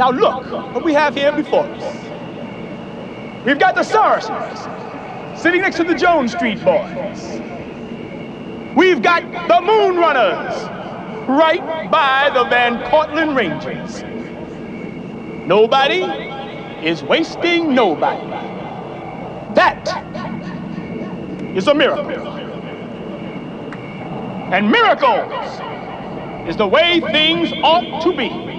Now look what we have here before us. We've got the Saracens sitting next to the Jones Street Boys. We've got the Moon Runners right by the Van Cortlandt Rangers. Nobody is wasting nobody. That is a miracle. And miracles is the way things ought to be.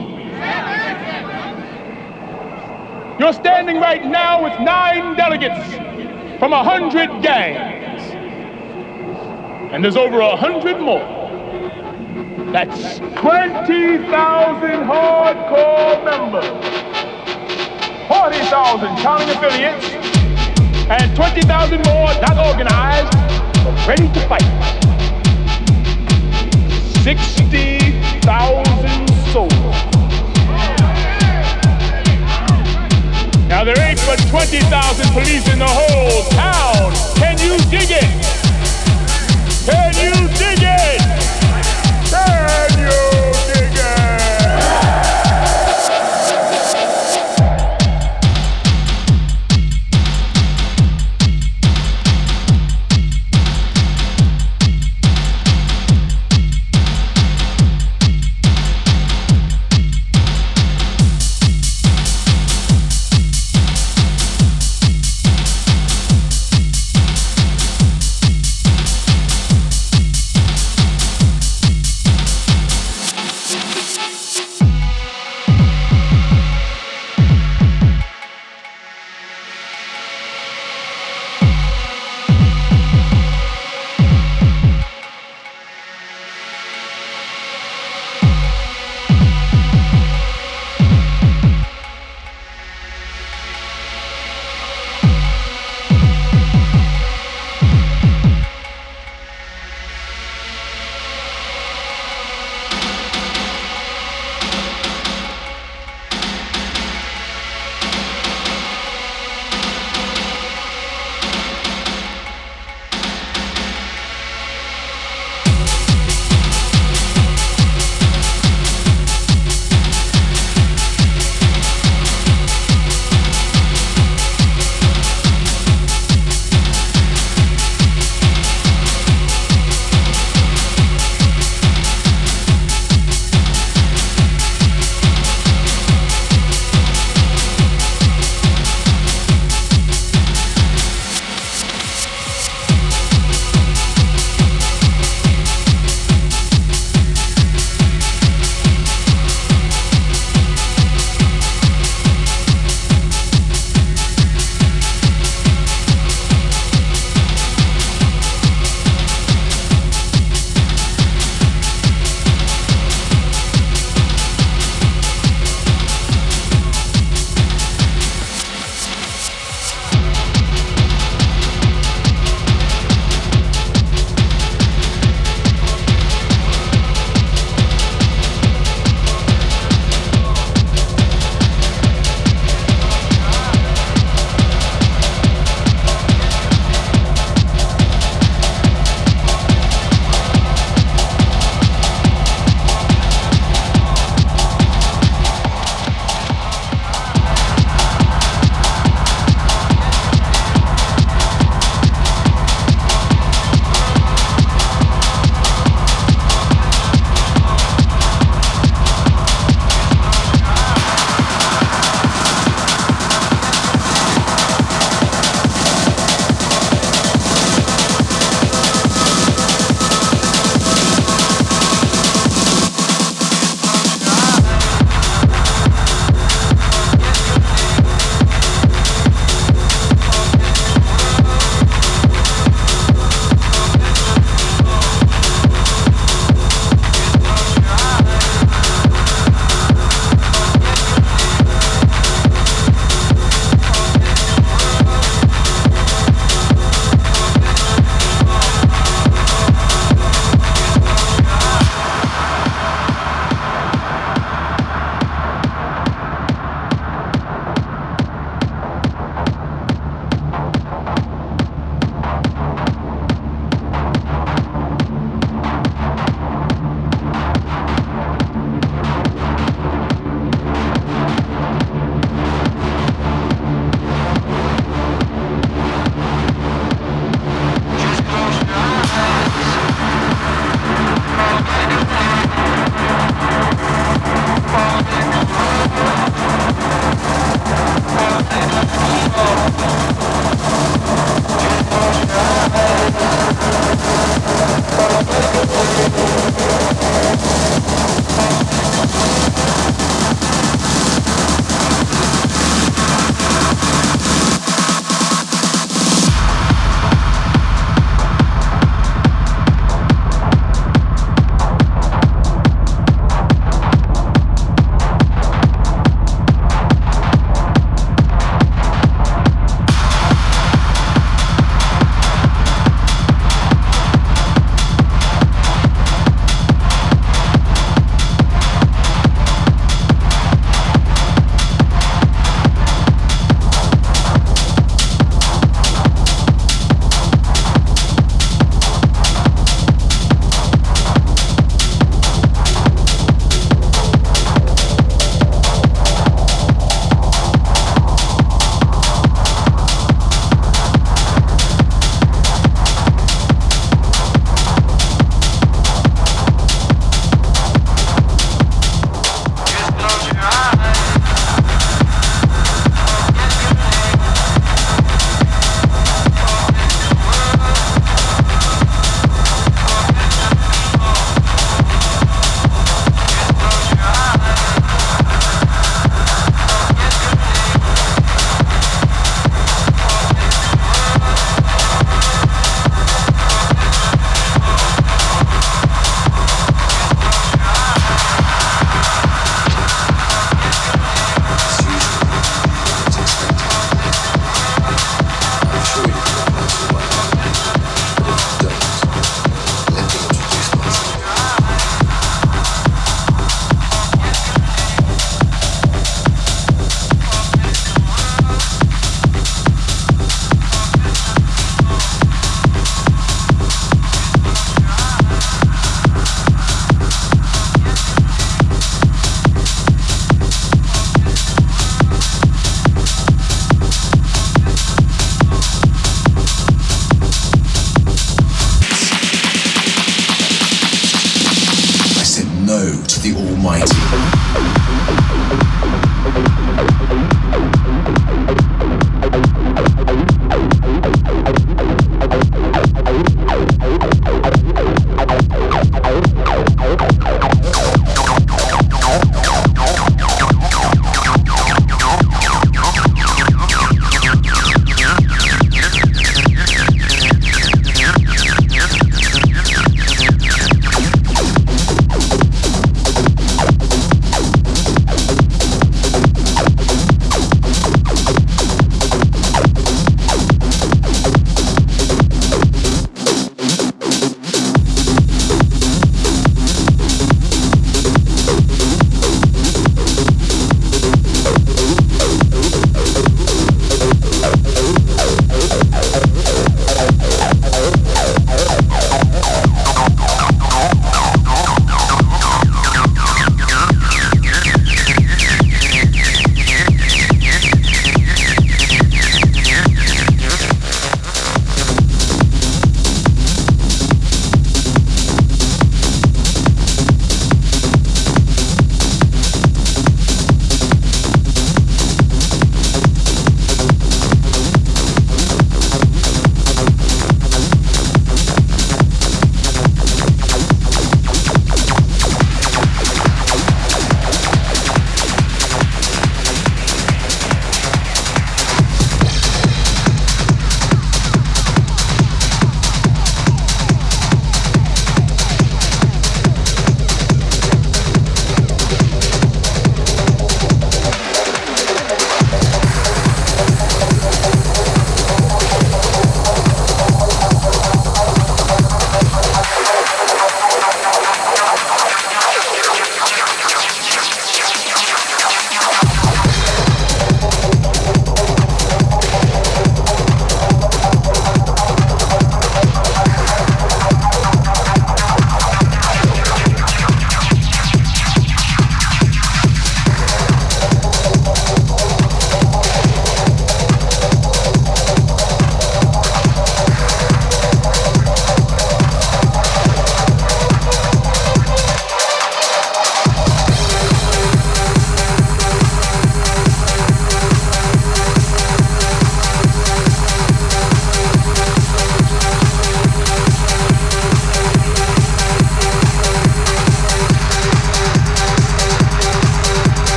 You're standing right now with nine delegates from a hundred gangs. And there's over a hundred more. That's 20,000 hardcore members, 40,000 counting affiliates, and 20,000 more not organized, but ready to fight. 60,000 Now there ain't but 20,000 police in the whole town. Can you dig it? Can you dig it?